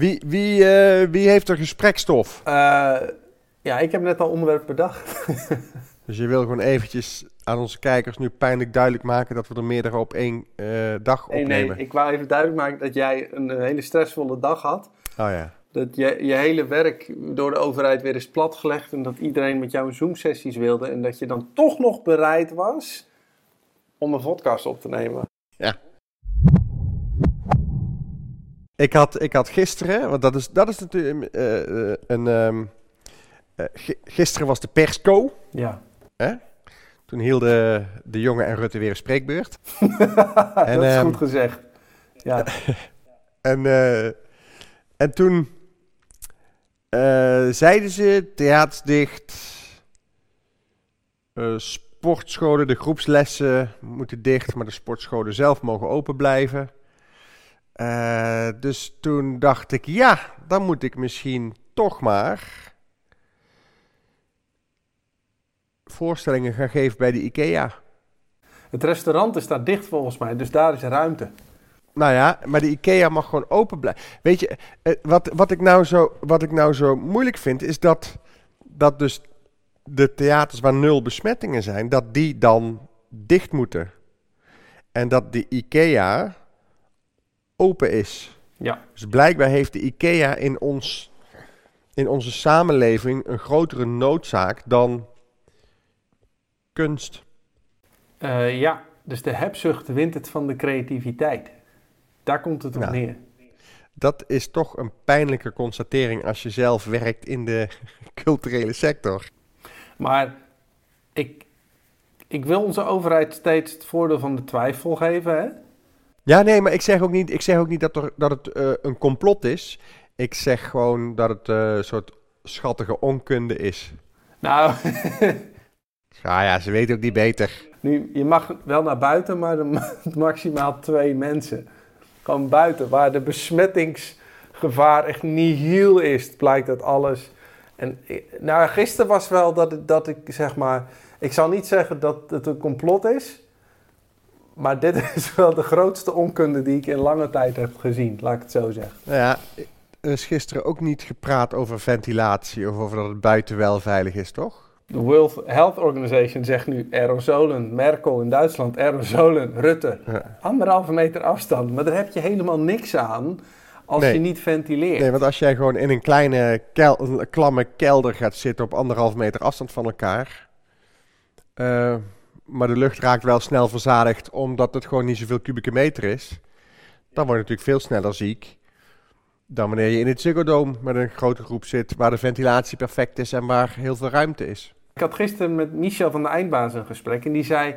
Wie, wie, eh, wie heeft er gesprekstof? Eh, ja, ik heb net al onderwerp bedacht. Dus je wil gewoon eventjes aan onze kijkers nu pijnlijk duidelijk maken dat we er meerdere op één eh, dag nee, opnemen. nee, ik wou even duidelijk maken dat jij een, hele stressvolle dag had. Oh ja. Dat je, je hele werk door de overheid weer is platgelegd. En dat iedereen met jou Zoom-sessies wilde. En dat je dan toch nog bereid was om een podcast op te nemen. Ik had, ik had gisteren, want dat is, dat is natuurlijk eh, eh, een. ehm, eh, gi- gisteren was de persco. Ja. Toen hielden de jongen en Rutte weer een spreekbeurt. dat is ehm, goed gezegd. Ja. En, en toen zeiden ze: theaters dicht, sportscholen, de groepslessen moeten dicht, maar de sportscholen zelf mogen open blijven. Eh, dus toen dacht ik: ja, dan moet ik misschien toch maar voorstellingen gaan geven bij de IKEA. Het restaurant is daar dicht volgens mij, dus daar is ruimte. Nou ja, maar de IKEA mag gewoon open blijven. Weet je, eh, wat, wat, ik nou zo, wat ik nou zo moeilijk vind, is dat, dat dus de theaters waar nul besmettingen zijn, dat die dan dicht moeten. En dat de IKEA open is. Ja. Dus blijkbaar heeft de IKEA in, ons, in onze samenleving een grotere noodzaak dan kunst. Eh, ja, dus de hebzucht wint het van de creativiteit. Daar komt het op Ja. neer. Dat is toch een pijnlijke constatering als je zelf werkt in de culturele sector. Maar ik, ik wil onze overheid steeds het voordeel van de twijfel geven. Hè? Ja, nee, maar ik zeg ook niet, ik zeg ook niet dat, er, dat het eh, een complot is. Ik zeg gewoon dat het eh, een soort schattige onkunde is. Nou, Ja, ja, ze weten ook niet beter. nu, je mag wel naar buiten, maar maximaal twee mensen. Gewoon buiten, waar de besmettingsgevaar echt nihil is, blijkt dat alles. En ik- nou, gisteren was wel dat, dat ik zeg maar. Ik zal niet zeggen dat het een complot is. Maar dit is wel de grootste onkunde die ik in lange tijd heb gezien, laat ik het zo zeggen. Nou ja, er is gisteren ook niet gepraat over ventilatie of over dat het buiten wel veilig is, toch? De World Health Organization zegt nu aerosolen. Merkel in Duitsland, aerosolen. Rutte, Ja. anderhalve meter afstand. Maar daar heb je helemaal niks aan als Nee. je niet ventileert. Nee, want als jij gewoon in een kleine, kel- klamme kelder gaat zitten op anderhalf meter afstand van elkaar. eh, maar de lucht raakt wel snel verzadigd omdat het gewoon niet zoveel kubieke meter is. Dan word je natuurlijk veel sneller ziek dan wanneer je in het Ziggo Dome met een grote groep zit waar de ventilatie perfect is en waar heel veel ruimte is. Ik had gisteren met Michel van de Eindbaas een gesprek. En die zei,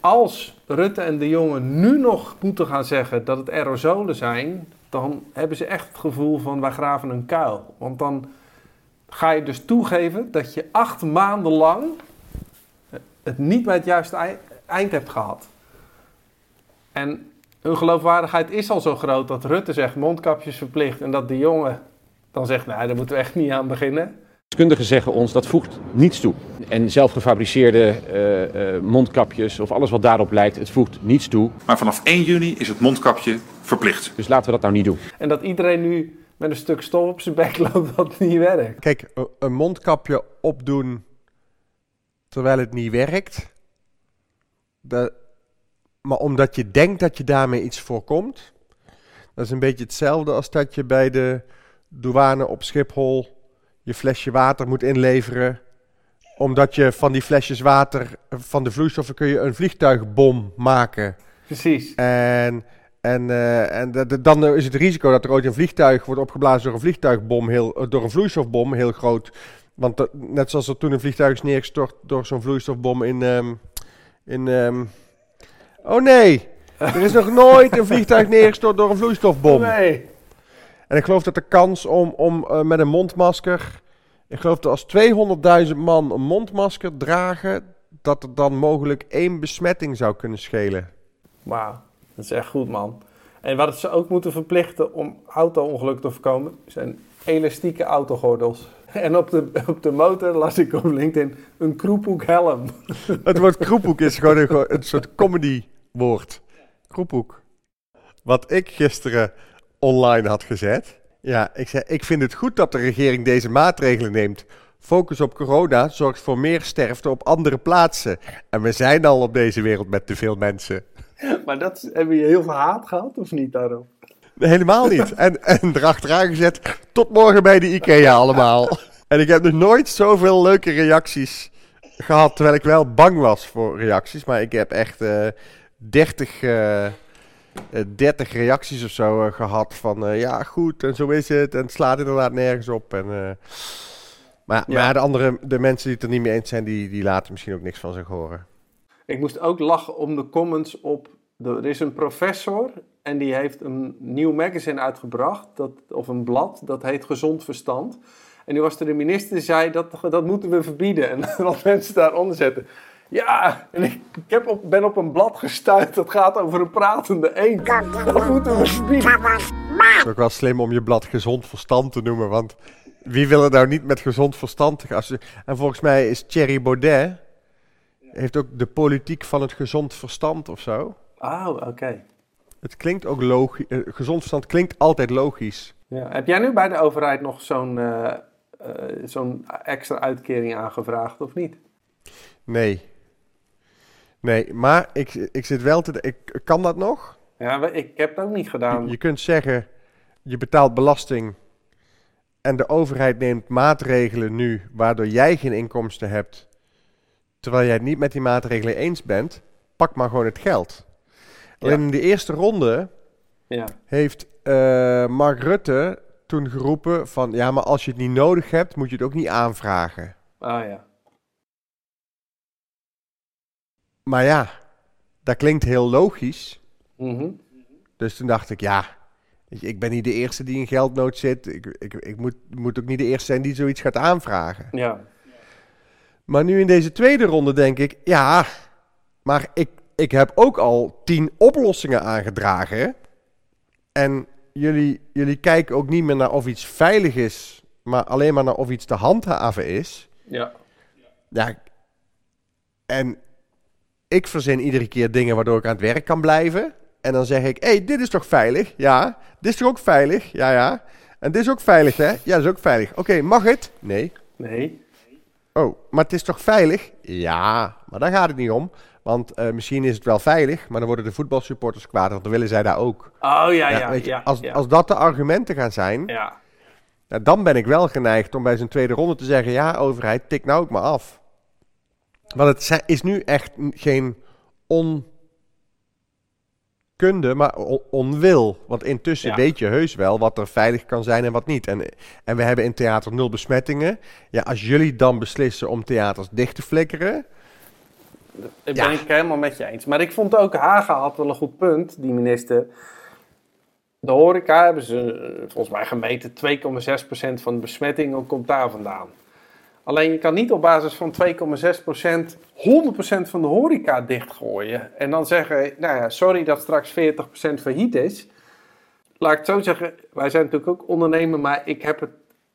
als Rutte en de jongen nu nog moeten gaan zeggen dat het aerosolen zijn... dan hebben ze echt het gevoel van, wij graven een kuil. Want dan ga je dus toegeven dat je acht maanden lang het niet bij het juiste ei- eind hebt gehad. En hun geloofwaardigheid is al zo groot dat Rutte zegt mondkapjes verplicht... en dat de jongen dan zegt, nou, daar moeten we echt niet aan beginnen... Deskundigen zeggen ons dat voegt niets toe. En zelf gefabriceerde eh, eh, mondkapjes of alles wat daarop lijkt, het voegt niets toe. Maar vanaf 1 juni is het mondkapje verplicht. Dus laten we dat nou niet doen. En dat iedereen nu met een stuk stof op zijn bek loopt dat niet werkt. Kijk, een mondkapje opdoen terwijl het niet werkt. Dat, maar omdat je denkt dat je daarmee iets voorkomt. Dat is een beetje hetzelfde als dat je bij de douane op Schiphol je flesje water moet inleveren. Omdat je van die flesjes water, van de vloeistoffen kun je een vliegtuigbom maken. Precies. En, en, eh, en de- de- dan is het risico dat er ooit een vliegtuig wordt opgeblazen door een vliegtuigbom, heel, door een vloeistofbom, heel groot. Want dat- net zoals er toen een vliegtuig is neergestort door zo'n vloeistofbom in. ehm, in ehm, Oh nee! Er is nog nooit een vliegtuig neergestort door een vloeistofbom. Nee. En ik geloof dat de kans om, om eh, met een mondmasker. Ik geloof dat als 200.000 man een mondmasker dragen. dat er dan mogelijk één besmetting zou kunnen schelen. Wauw, dat is echt goed man. En wat ze ook moeten verplichten om auto-ongeluk te voorkomen, zijn elastieke autogordels. En op de, op de motor las ik op LinkedIn een kroephoekhelm. Het woord kroephoek is gewoon een, een soort comedy woord. Kroephoek. Wat ik gisteren online had gezet, Ja, ik zei, ik vind het goed dat de regering deze maatregelen neemt. Focus op corona zorgt voor meer sterfte op andere plaatsen. En we zijn al op deze wereld met te veel mensen. Maar dat, hebben je heel veel haat gehad of niet daarop? Helemaal niet. En, en erachteraan gezet, tot morgen bij de IKEA allemaal. En ik heb nog nooit zoveel leuke reacties gehad, terwijl ik wel bang was voor reacties. Maar ik heb echt eh 30, eh, eh, 30 reacties of zo eh, gehad van eh, ja, goed, en zo is het. En het slaat inderdaad nergens op. En, eh, maar, Ja. maar de andere, de mensen die het er niet mee eens zijn, die, die laten misschien ook niks van zich horen. Ik moest ook lachen om de comments op. de- er is een professor en die heeft een nieuw magazine uitgebracht, dat, of een blad, dat heet Gezond Verstand. En nu was er de minister die zei dat, dat moeten we verbieden. En wat mensen daaronder zetten. Ja, en ik, ik heb op, ben op een blad gestuurd dat gaat over een pratende eend. Dat moeten we verbieden. Het is ook wel slim om je blad gezond verstand te noemen, want wie wil er nou niet met gezond verstand gaan? En volgens mij is Thierry Baudet, heeft ook de politiek van het gezond verstand of zo. Oh, oké. Het klinkt ook logisch, gezond verstand klinkt altijd logisch. Ja. Heb jij nu bij de overheid nog zo'n eh, eh, zo'n extra uitkering aangevraagd of niet? Nee. Nee, maar ik, ik zit wel te... Ik, kan dat nog? Ja, ik heb het ook niet gedaan. Je kunt zeggen, je betaalt belasting en de overheid neemt maatregelen nu waardoor jij geen inkomsten hebt, terwijl jij het niet met die maatregelen eens bent, pak maar gewoon het geld. Alleen in de eerste ronde Ja. heeft eh, Mark Rutte toen geroepen van, ja, maar als je het niet nodig hebt, moet je het ook niet aanvragen. Ah ja. Maar ja, dat klinkt heel logisch. Mhm. Dus toen dacht ik, ja, ik ben niet de eerste die in geldnood zit. Ik, ik, ik moet, moet ook niet de eerste zijn die zoiets gaat aanvragen. Ja. Maar nu in deze tweede ronde denk ik, ja, maar ik, ik heb ook al tien oplossingen aangedragen. En jullie, jullie kijken ook niet meer naar of iets veilig is, maar alleen maar naar of iets te handhaven is. Ja. Ja, en ik verzin iedere keer dingen waardoor ik aan het werk kan blijven. En dan zeg ik, hé, hey, dit is toch veilig? Ja. Dit is toch ook veilig? Ja, ja. En dit is ook veilig, hè? Ja, dat is ook veilig. Oké, mag het? Nee. Nee. Oh, maar het is toch veilig? Ja, maar daar gaat het niet om. Want eh, misschien is het wel veilig, maar dan worden de voetbalsupporters kwaad, want dan willen zij daar ook. Oh ja, ja. Ja, weet je, ja, als, ja. als dat de argumenten gaan zijn, Ja. ja, dan ben ik wel geneigd om bij zijn tweede ronde te zeggen: ja, overheid, tik nou ook maar af. Want het is nu echt geen onkunde, maar on- onwil. Want intussen Ja. weet je heus wel wat er veilig kan zijn en wat niet. En, en we hebben in theater nul besmettingen. Ja, als jullie dan beslissen om theaters dicht te flikkeren. Ik Ja. ben ik helemaal met je eens. Maar ik vond ook, Haga had wel een goed punt, die minister. De horeca hebben ze eh, volgens mij gemeten, 2,6% van de besmettingen komt daar vandaan. Alleen je kan niet op basis van 2,6% 100% van de horeca dichtgooien. En dan zeggen, nou ja, sorry dat straks 40% failliet is. Laat ik het zo zeggen, wij zijn natuurlijk ook ondernemer, maar ik heb het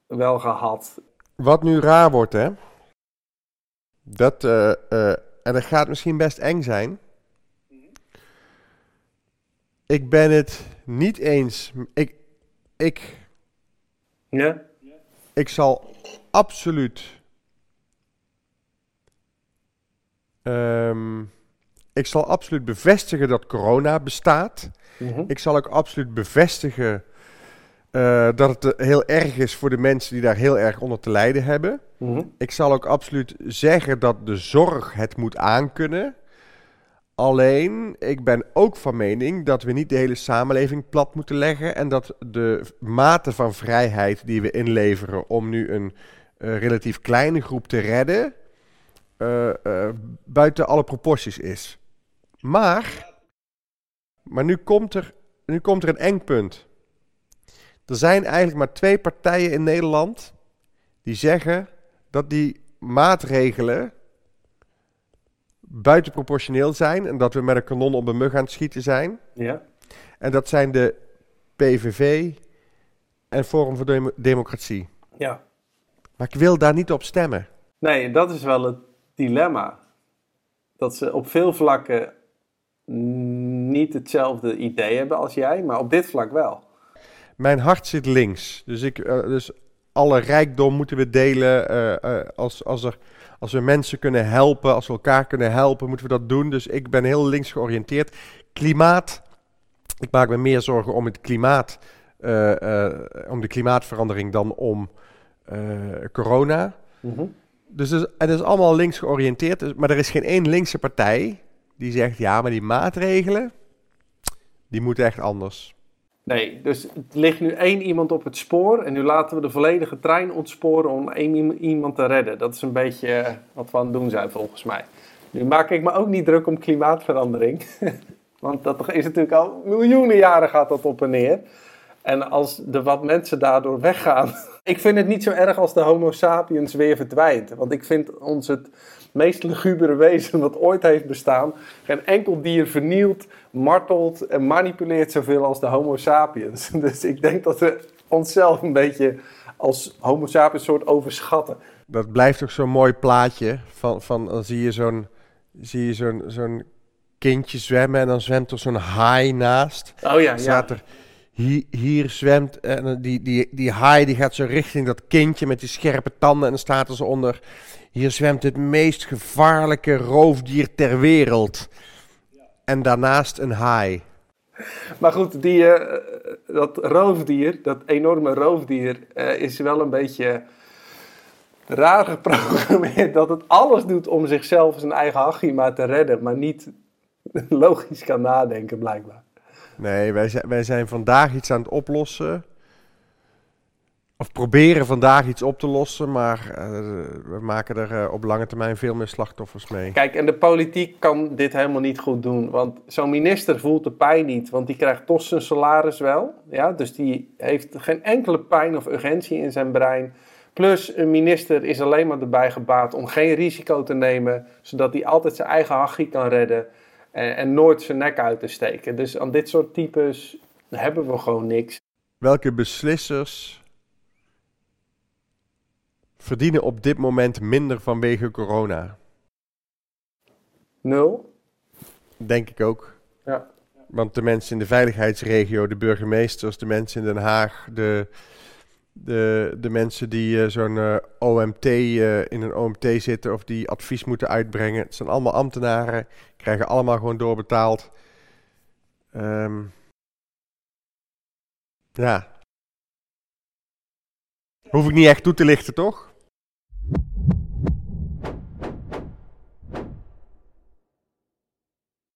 wel gehad. Wat nu raar wordt, hè? Dat, eh, eh, en dat gaat misschien best eng zijn. Ik ben het niet eens. Ik, ik, Ja? ik zal absoluut. ehm, ik zal absoluut bevestigen dat corona bestaat. Mhm. Ik zal ook absoluut bevestigen eh, dat het heel erg is voor de mensen die daar heel erg onder te lijden hebben. Mhm. Ik zal ook absoluut zeggen dat de zorg het moet aankunnen. Alleen, ik ben ook van mening dat we niet de hele samenleving plat moeten leggen. En dat de mate van vrijheid die we inleveren om nu een eh, relatief kleine groep te redden, eh, buiten alle proporties is. Maar, maar nu, komt er, nu komt er een eng punt. Er zijn eigenlijk maar twee partijen in Nederland die zeggen dat die maatregelen buitenproportioneel zijn en dat we met een kanon op een mug aan het schieten zijn. Ja? En dat zijn de PVV en Forum voor Demo- Democratie. Ja. Maar ik wil daar niet op stemmen. Nee, dat is wel het dilemma. Dat ze op veel vlakken niet hetzelfde idee hebben als jij, maar op dit vlak wel. Mijn hart zit links. Dus, ik, eh, dus alle rijkdom moeten we delen. eh, eh, als, als, er, als we mensen kunnen helpen, als we elkaar kunnen helpen, moeten we dat doen. Dus ik ben heel links georiënteerd. Klimaat. Ik maak me meer zorgen om het klimaat, om de klimaatverandering dan om corona. Mhm. Dus het is, het is allemaal links georiënteerd. dus- maar er is geen één linkse partij die zegt: ja, maar die maatregelen, die moeten echt anders. Nee, dus er ligt nu één iemand op het spoor en nu laten we de volledige trein ontsporen om één iem- iemand te redden. Dat is een beetje eh, wat we aan het doen zijn volgens mij. Nu maak ik me ook niet druk om klimaatverandering. Want dat is natuurlijk al miljoenen jaren gaat dat op en neer. En als er wat mensen daardoor weggaan. Ik vind het niet zo erg als de Homo sapiens weer verdwijnt. Want ik vind ons het meest lugubere wezen wat ooit heeft bestaan. Geen enkel dier vernielt, martelt en manipuleert zoveel als de Homo sapiens. Dus ik denk dat we onszelf een beetje als Homo sapiens soort overschatten. Dat blijft toch zo'n mooi plaatje. Van, van, dan zie je zo'n zie je zo'n zo'n kindje zwemmen en dan zwemt er zo'n haai naast. Oh ja, ja. staat er hier, zwemt en dan die, die, die haai die gaat zo richting dat kindje met die scherpe tanden en dan staat er zo onder hier zwemt het meest gevaarlijke roofdier ter wereld en daarnaast een haai Maar goed, die, eh, dat roofdier, dat enorme roofdier, eh, is wel een beetje raar geprogrammeerd. Dat het alles doet om zichzelf zijn eigen hachie maar te redden, maar niet logisch kan nadenken blijkbaar. Nee wij zijn, wij zijn vandaag iets aan het oplossen of proberen vandaag iets op te lossen maar eh, we maken er eh, op lange termijn veel meer slachtoffers mee Kijk, en de politiek kan dit helemaal niet goed doen. Want zo'n minister voelt de pijn niet, want die krijgt toch zijn salaris wel. Ja? Dus die heeft geen enkele pijn of urgentie in zijn brein. Plus, een minister is alleen maar erbij gebaat om geen risico te nemen, zodat hij altijd zijn eigen hachie kan redden en, en nooit zijn nek uit te steken. Dus aan dit soort types hebben we gewoon niks. Welke beslissers verdienen op dit moment minder vanwege corona? Nul. Denk ik ook. Ja. Want de mensen in de veiligheidsregio, de burgemeesters, de mensen in Den Haag, de, de, de mensen die eh, zo'n eh, OMT eh, in een OMT zitten of die advies moeten uitbrengen, het zijn allemaal ambtenaren, krijgen allemaal gewoon doorbetaald. Ehm, ja. Hoef ik niet echt toe te lichten, toch?